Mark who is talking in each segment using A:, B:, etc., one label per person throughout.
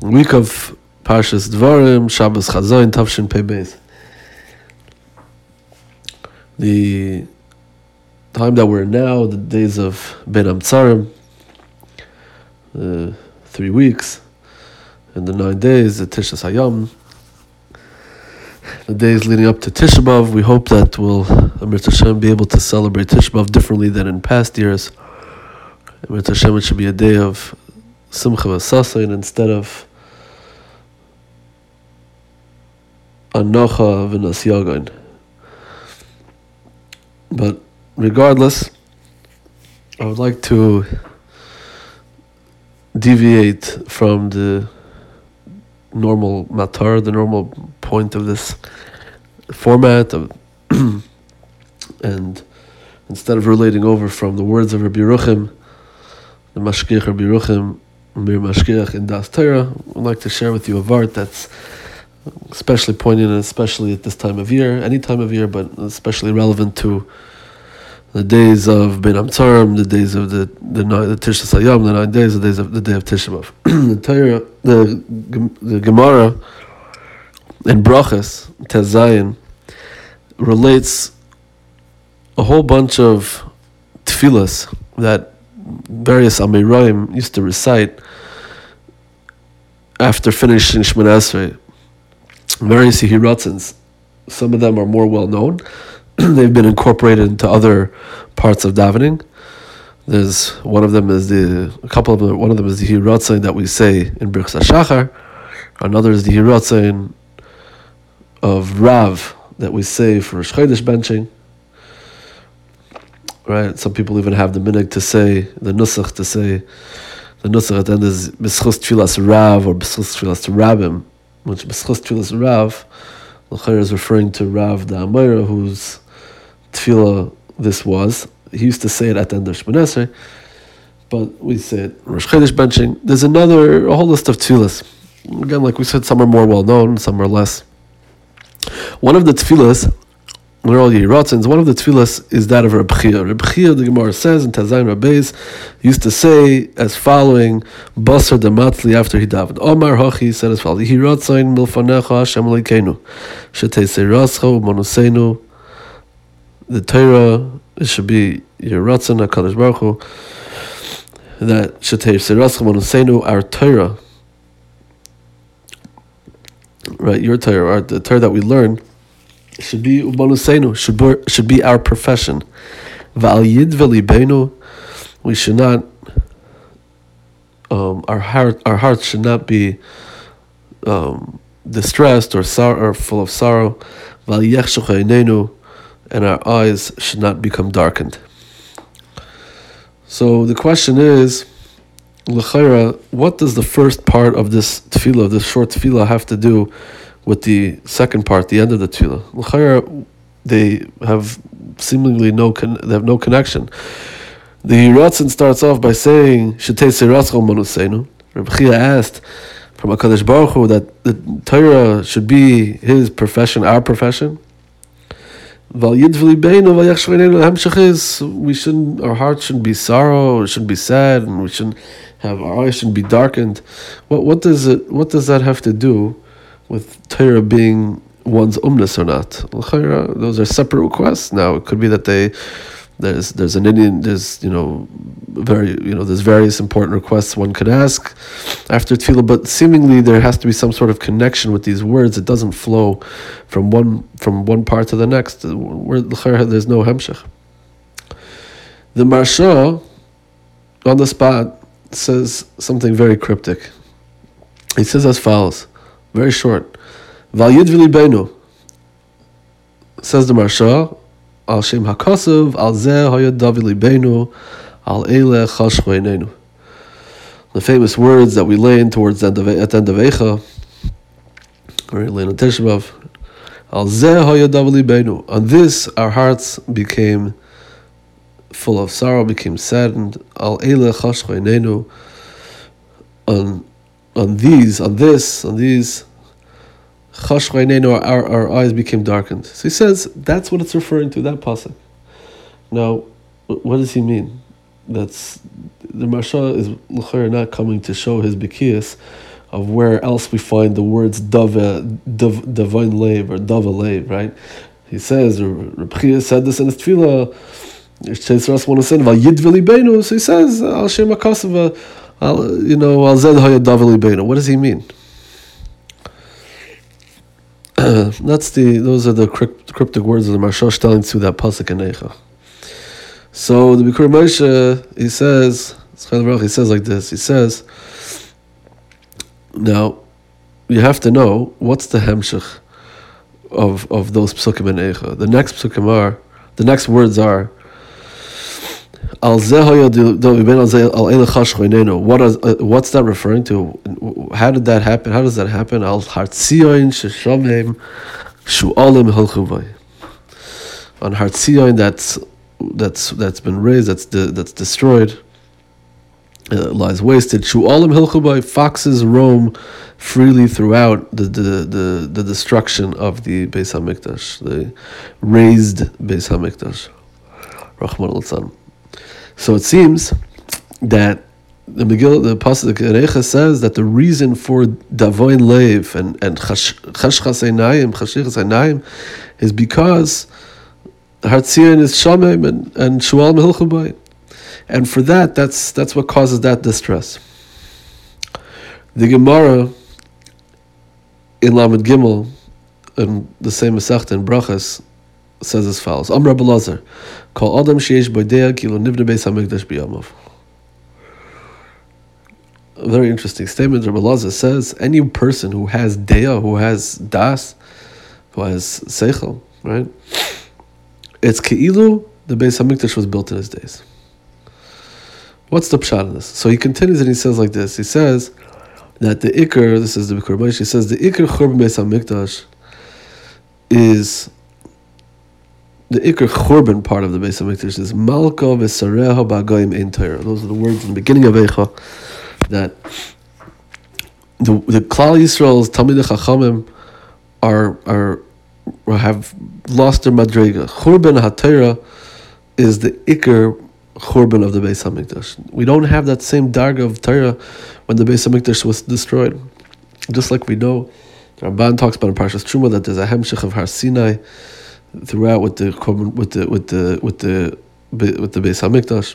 A: week of Parshas Dvarim, Shabbos Chazayin, Tavshin Pei Beis. The time that we're in now, the days of Ben Amtzarim, uh, three weeks, and the nine days, the Tishas Hayam, the days leading up to Tisha B'Av. We hope that we'll, Hashem, be able to celebrate Tisha B'Av differently than in past years. Hashem, it should be a day of Simcha V'Sasayin instead of Anocha V'Nas But regardless, I would like to deviate from the normal matar, the normal point of this format, of and instead of relating over from the words of Rabbi Ruchim, the Mashgiach Rabbi Ruchim, Mir Mashgiach in Das Torah, I'd like to share with you a vart that's especially poignant and especially at this time of year, any time of year, but especially relevant to the days of Ben Amtzarim, the days of the the the Tisha Sayam, the nine days, the days of the day of Tisha B'av. the Torah, the the Gemara in Brachas Tezayin relates a whole bunch of tefillas that various Amoraim used to recite after finishing Shemon Esrei various Hiratzins. Some of them are more well known. They've been incorporated into other parts of davening. There's one of them is the a couple of them. One of them is the Hiratzin that we say in Birchas Shachar. Another is the Hiratzin of Rav that we say for Chodesh benching. Right. Some people even have the minhag to say the nusach to say the nusach at the end is B'schus Tfilas Rav or B'schus Tfilas Rabim which B'schus Tfilas Rav, L'chair is referring to Rav the Amira, whose tefillah this was. He used to say it at the end of Shmonesre, but we say it Rosh Chodesh benching. There's another, a whole list of tefillahs. Again, like we said, some are more well known, some are less. One of the tefillahs we're all Yiratzins. One of the tefillas is that of Reb Chia. Reb Chia, the Gemara says in Tazayin Rabbeis, used to say as following, Basar Dematli after he davened. Omar Hachi said as follows, Yiratzain milfanecha Hashem Aleikenu, Shetese Rascha Monusenu. The Torah, it should be Yiratzin HaKadosh Baruch Hu, that Shetese Rascha Monusenu, our Torah, right, your Torah, our, the Torah that we learn, should be umanusenu, should be, should be our profession. Val yid we should not, um, our heart, our hearts should not be um, distressed or sorrow or full of sorrow. Val and our eyes should not become darkened. So the question is, what does the first part of this tefillah, this short tefillah, have to do? With the second part, the end of the tefillah. They have seemingly no con- they have no connection. The Ratzin starts off by saying Manusenu. Rabbi Chia asked from Hakadosh Baruch Hu that the Torah should be his profession, our profession. We shouldn't, our hearts shouldn't be sorrow, it shouldn't be sad, and we shouldn't have our eyes shouldn't be darkened. What what does it? What does that have to do with Torah being one's umnus or not. Those are separate requests. Now it could be that they there's there's an Indian there's you know very you know there's various important requests one could ask after tefillah, but seemingly there has to be some sort of connection with these words. It doesn't flow from one from one part to the next. Where there's no hemshech. The Maharsha on the spot says something very cryptic. He says as follows. Very short. V'libenu. Says the Maharsha, Al Shem Al Hayad Davi Al The famous words that we lay in towards the end of, at the end of Eicha, or lay in Teshvav, Al Zeh Hayad Davi On this, our hearts became full of sorrow, became saddened. Al On on these, on this, on these, our, our eyes became darkened. So he says that's what it's referring to, that pasuk. Now, what does he mean? That's the Maharsha is not coming to show his bikias of where else we find the words dava, dav, divine lave or dava lave, right? He says, Reb said this in his tefillah, so he says, Al Shem you know, Al Zed What does he mean? That's the those are the cryptic words of the Marshosh telling through that pasuk in. So the Bikur Moshe he says he says like this. He says, now you have to know what's the hemshich of of those psukim in Eicha. The next psukim are the next words are what is uh, what's that referring to? How did that happen? How does that happen? Al hartzion sheshamim shu'alim hilchuvay. On hartzion that's that's that's been raised, that's de, that's destroyed, uh, lies wasted. Shu'alim hilchuvay. Foxes roam freely throughout the, the, the, the destruction of the Beis Hamikdash, the raised Beis Hamikdash. Rahman al so it seems that the Megillah, the Pasuk Erecha says that the reason for Davoin Lev and and Chashchas Einayim, Einayim, is because Hartzion is Shamim and and Shual Mehilchabay, and for that, that's that's what causes that distress. The Gemara in Lamed Gimel, in the same Masechta in Brachas, says as follows: Amr Abelazar, call Adam Sheish Boidea Kilo Nivne Beis Hamikdash Biyamav. A very interesting statement. Rabbi Lazar says any person who has dea, who has das, who has seichel, right? It's keilu the Beis Hamikdash was built in his days. What's the pshat in this? So he continues and he says like this. He says that the ikr, this is the Bikur He says the ikr churban Beis Hamikdash is the Iker Churban part of the Beis Hamikdash is Malka v'Sareha ba'goyim ein. Those are the words in the beginning of Eicha that the the Klal Yisrael's Talmidei Chachamim are are have lost their madrega. Churban HaTorah is the Iker Churban of the Beis Hamikdash. We don't have that same darga of Torah when the Beis Hamikdash was destroyed. Just like we know, Ramban talks about in Parshas Truma that there's a hemshich of Har Sinai throughout with the with the with the with the with the Beis Hamikdash.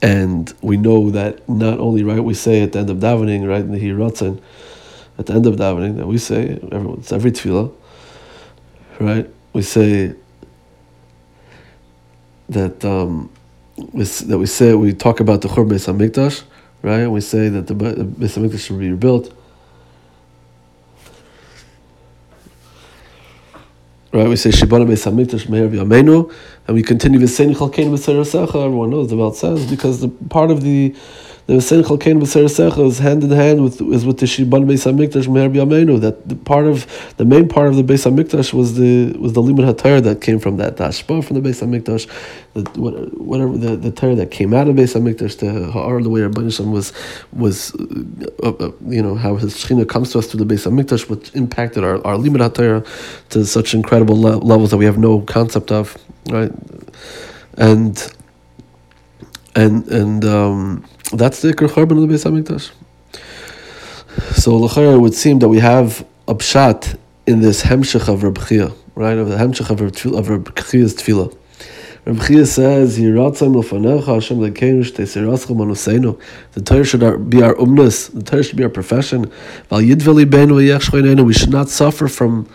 A: And we know that not only right we say at the end of davening, right in the Hiratzin, at the end of davening that we say it's every tefillah, right? We say that um, we, that we say we talk about the Chur Beis Hamikdash, right? And we say that the Beis Hamikdash should be rebuilt Right, we say Shibana Beis Hamikdash Meir V'Yameinu, and we continue with Sein Chalkein B'Serasecha. Everyone knows the Baal says because the part of the the Sein Chalkein B'Serasecha is hand in hand with is with the Shibana Beis Hamikdash Meir V'Yameinu. That the part of the main part of the Beis Hamikdash was the was the Limud HaTorah that came from that Dashba from the Beis Hamikdash, the whatever the the Torah that came out of Beis Hamikdash, the Ha'ar the way Rabbi was was uh, uh, you know how his Shechina comes to us through the Beis Hamikdash, which impacted our our Limud HaTorah to such incredible incredible le- levels that we have no concept of, right? And and and um, that's the Ikr Chorban of the Beis Hamikdash. So Lachar it would seem that we have a pshat in this hemshech of Reb Chia, right? Of the hemshech of Reb, of Reb Chia's tefillah. Reb Chia says, "Yiratzim l'fanecha Hashem lekeinu shteisiraschem manuseinu." The Torah should be our umnus. The Torah should be our profession. Val yidveli benu We should not suffer from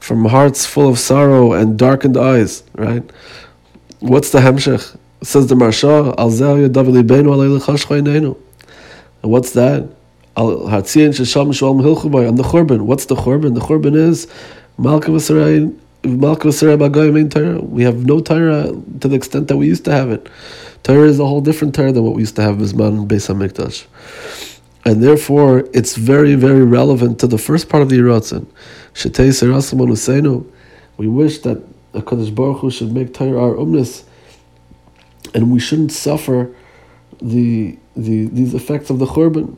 A: from hearts full of sorrow and darkened eyes, right? What's the hemshech? Says the Marsha, Al And what's that? Al Hatzian Shesham Shalom Hilchubay on the Churban. What's the Churban? The Churban is Malka V'Sarai Malka V'Sarai B'Goyim Torah. We have no Torah to the extent that we used to have it. Torah is a whole different Torah than what we used to have Bisman Beis HaMikdash. And therefore, it's very, very relevant to the first part of the Yiratzin. We wish that the Kadosh Baruch Hu should make Torah our umnis, and we shouldn't suffer the the these effects of the Churban.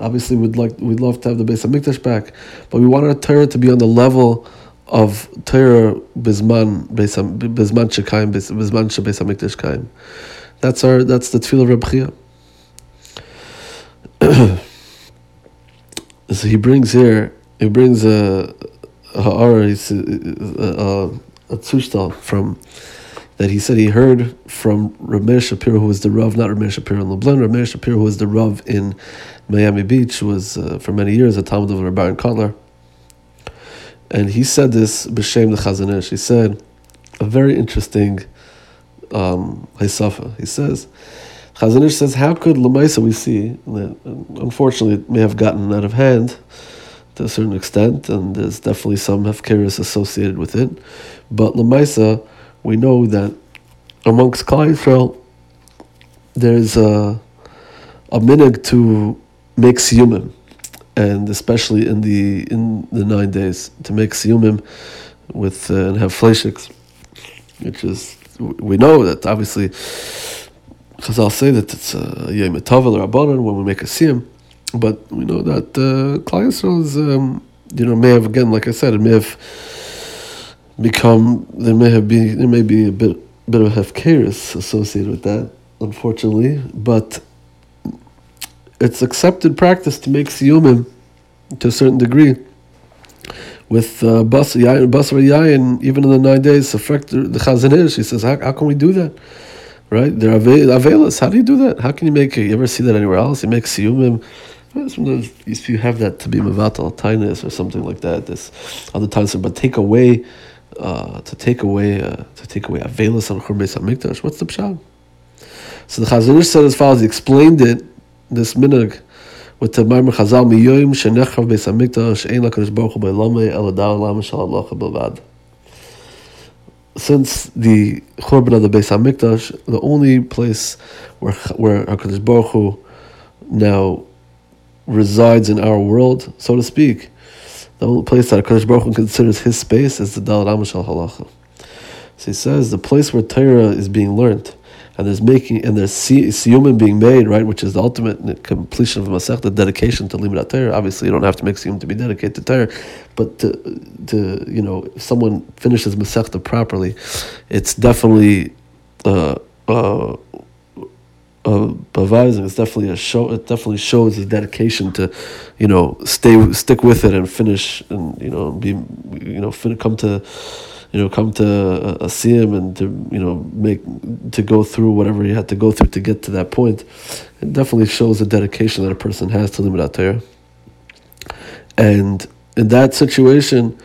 A: Obviously, we'd like we'd love to have the Beis Mikdash back, but we want our Torah to be on the level of Torah Bisman Bisman Shekayim Bisman Shebeis Hamikdash Kaim. That's our that's the Tefillah Reb Chia. So he brings here, he brings a ha'ara, a, a, a from that he said he heard from Ramesh Shapiro, who was the Rav, not Ramesh Shapiro in Lublin, Ramesh Shapiro, who was the Rav in Miami Beach, was uh, for many years a Talmud of Rabbi Kotler. And he said this, B'Shem the Chazon He said, a very interesting um, He says, Chazon says, how could Lamaisa we see that unfortunately it may have gotten out of hand to a certain extent, and there's definitely some hefkeris associated with it, but Lamaisa, we know that amongst Klal Yisrael, there's a, a minig to make siyumim and especially in the in the nine days to make siyumim with uh, and have fleishiks, which is we know that obviously Chazal say that it's a yom or rabbanon when we make a siyum, but we know that uh, Klal Yisrael is um, you know may have again like I said it may have become there may have been there may be a bit bit of hefkeris associated with that unfortunately, but it's accepted practice to make siyumim to a certain degree. With uh, basar yayin, even in the nine days, the Chazon Ish, he says, how, how can we do that? Right? They're avelas. How do you do that? How can you make it? You ever see that anywhere else? You make siyumim. Sometimes if you have that to be mavatal tinus or something like that, this other times, but take away, uh, to take away, uh, to take away avelas on churbeis hamikdash. What's the pshat? So the Chazon Ish said as follows. He explained it this minhag with the Maimar Chazal miyoyim shenechav beis hamikdash ein lakadosh baruch hu be'lame el adar lama shal Allah b'vad. Since the Churban of the Beis Hamikdash, the only place where where Hakadosh Baruch Hu now resides in our world, so to speak, the only place that Hakadosh Baruch Hu considers his space is the Dal Ramashal Halacha. So he says the place where Torah is being learned and there's making and there's siyumim being made, right, which is the ultimate completion of Masech, the dedication to Limud Torah. Obviously, you don't have to make siyum to be dedicated to Torah, but to, to you know, if someone finishes Masechta properly, it's definitely. Uh, uh, uh, It's definitely a show. It definitely shows his dedication to, you know, stay stick with it and finish, and you know, be, you know, fin- come to you know, come to a, a siyum and to you know make to go through whatever he had to go through to get to that point, it definitely shows the dedication that a person has to limud Torah. And in that situation,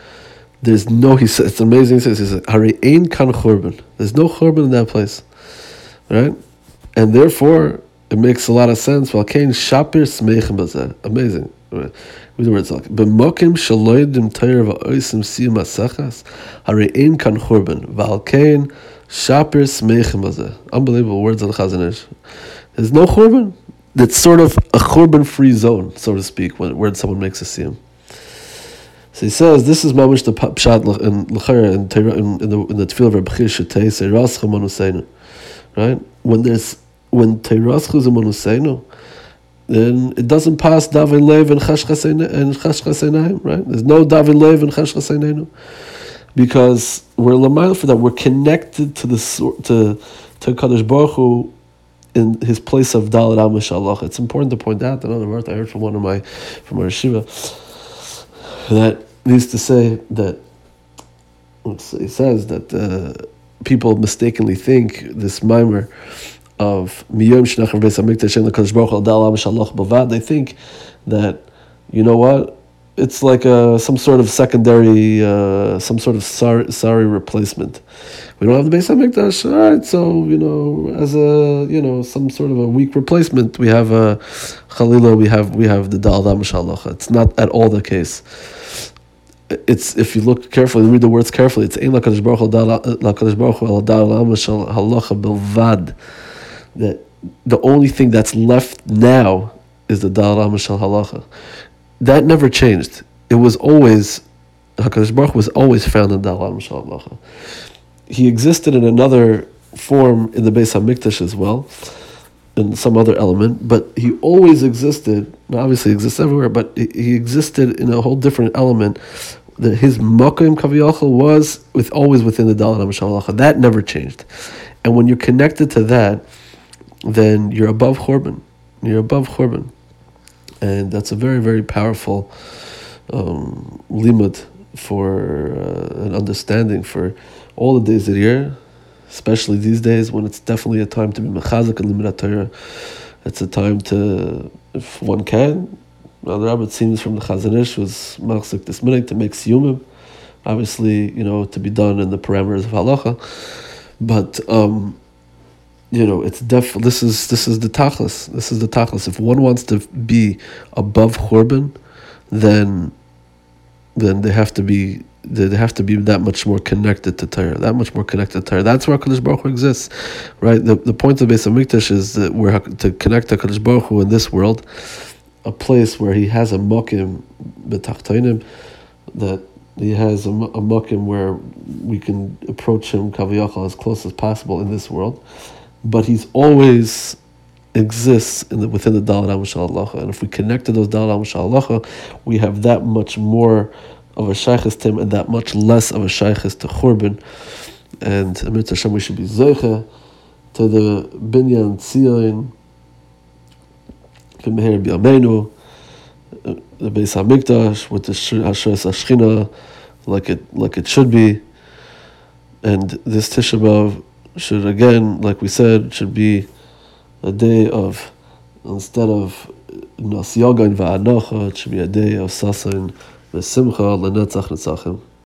A: there's no. He says it's amazing. He says, he says Hari ein kan churban. There's no churban in that place, right? And therefore, it makes a lot of sense. Amazing. With the words like b'mokim shaloidim Torah va'oisim siyum asachas hari ein kan churban v'alkein shapir smeichim bazeh. Unbelievable words of Chazon There's no churban. It's sort of a churban free zone, so to speak, when where someone makes a siyum. So he says this is mamish the pshat in l'chayr in, in, in the in the of say rascha right? When there's when teirascha is a Manusainu, then it doesn't pass David Lev and Chashchas and right? There's no David Lev and because we're lamayl for that. We're connected to the to to Kadosh Baruch Hu in his place of Dalit Amish It's important to point out that another word I heard from one of my from our Shiva that needs to say that it says that uh, people mistakenly think this mimer of Miyom Shnachar Beis Hamikdash Kodesh Baruch Hu Shalach Bavad, they think that, you know what, it's like a, some sort of secondary, uh, some sort of sorry, sorry replacement. We don't have the Beis Hamikdash, all right, so, you know, as a, you know, some sort of a weak replacement, we have a Chalila, we have, we have the Dal Shalach. It's not at all the case it's if you look carefully, read the words carefully. It's Ein Lakadosh Baruch Hu Lakadosh Baruch Hu Dal Halacha Bilvad that the only thing that's left now is the Dal Ramashal Halacha. That never changed. It was always Hakadosh Baruch was always found in Dal Ramashal Halacha. He existed in another form in the Beis Hamikdash as well, in some other element, but he always existed. Obviously, exists everywhere, but he existed in a whole different element. That his makom kaviyachal was with always within the Dal Ramashal Halacha. That never changed, and when you're connected to that then you're above Churban. You're above Churban. And that's a very, very powerful um, limud for uh, an understanding for all the days of the year, especially these days when it's definitely a time to be mechazik and Torah. It's a time to, if one can, well, the Rabbi seems from the Chazon Ish was machzik this minute to make siyumim, obviously, you know, to be done in the parameters of halacha, but um, you know, it's def. This is this is the tachlis. This is the tachlis. If one wants to be above churban, then then they have to be they have to be that much more connected to Torah, that much more connected to Torah. That's where Kadosh Baruch Hu exists, right? The, the point of Beis Hamikdash is that we're to connect to Kadosh Baruch Hu in this world, a place where He has a mokim betachtoinim, that He has a, a mokim where we can approach Him kaviyachal as close as possible in this world, but He's always exists in the, within the Dalit Amishal And if we connect to those Dalit Amishal we have that much more of a Shaykhis Tim and that much less of a Shaykhis to Churban. And Amrit Hashem, we should be Zeicha to the Binyan Tzion, Meher B'Yameinu, the Beis HaMikdash, with the Hashras Ashchina, like it, like it should be. And this Tisha B'Av should, again, like we said, should be a day of, instead of Nas Yogan Va'anocha, it should be a day of Sasan V'Simcha L'Netzach Netzachim.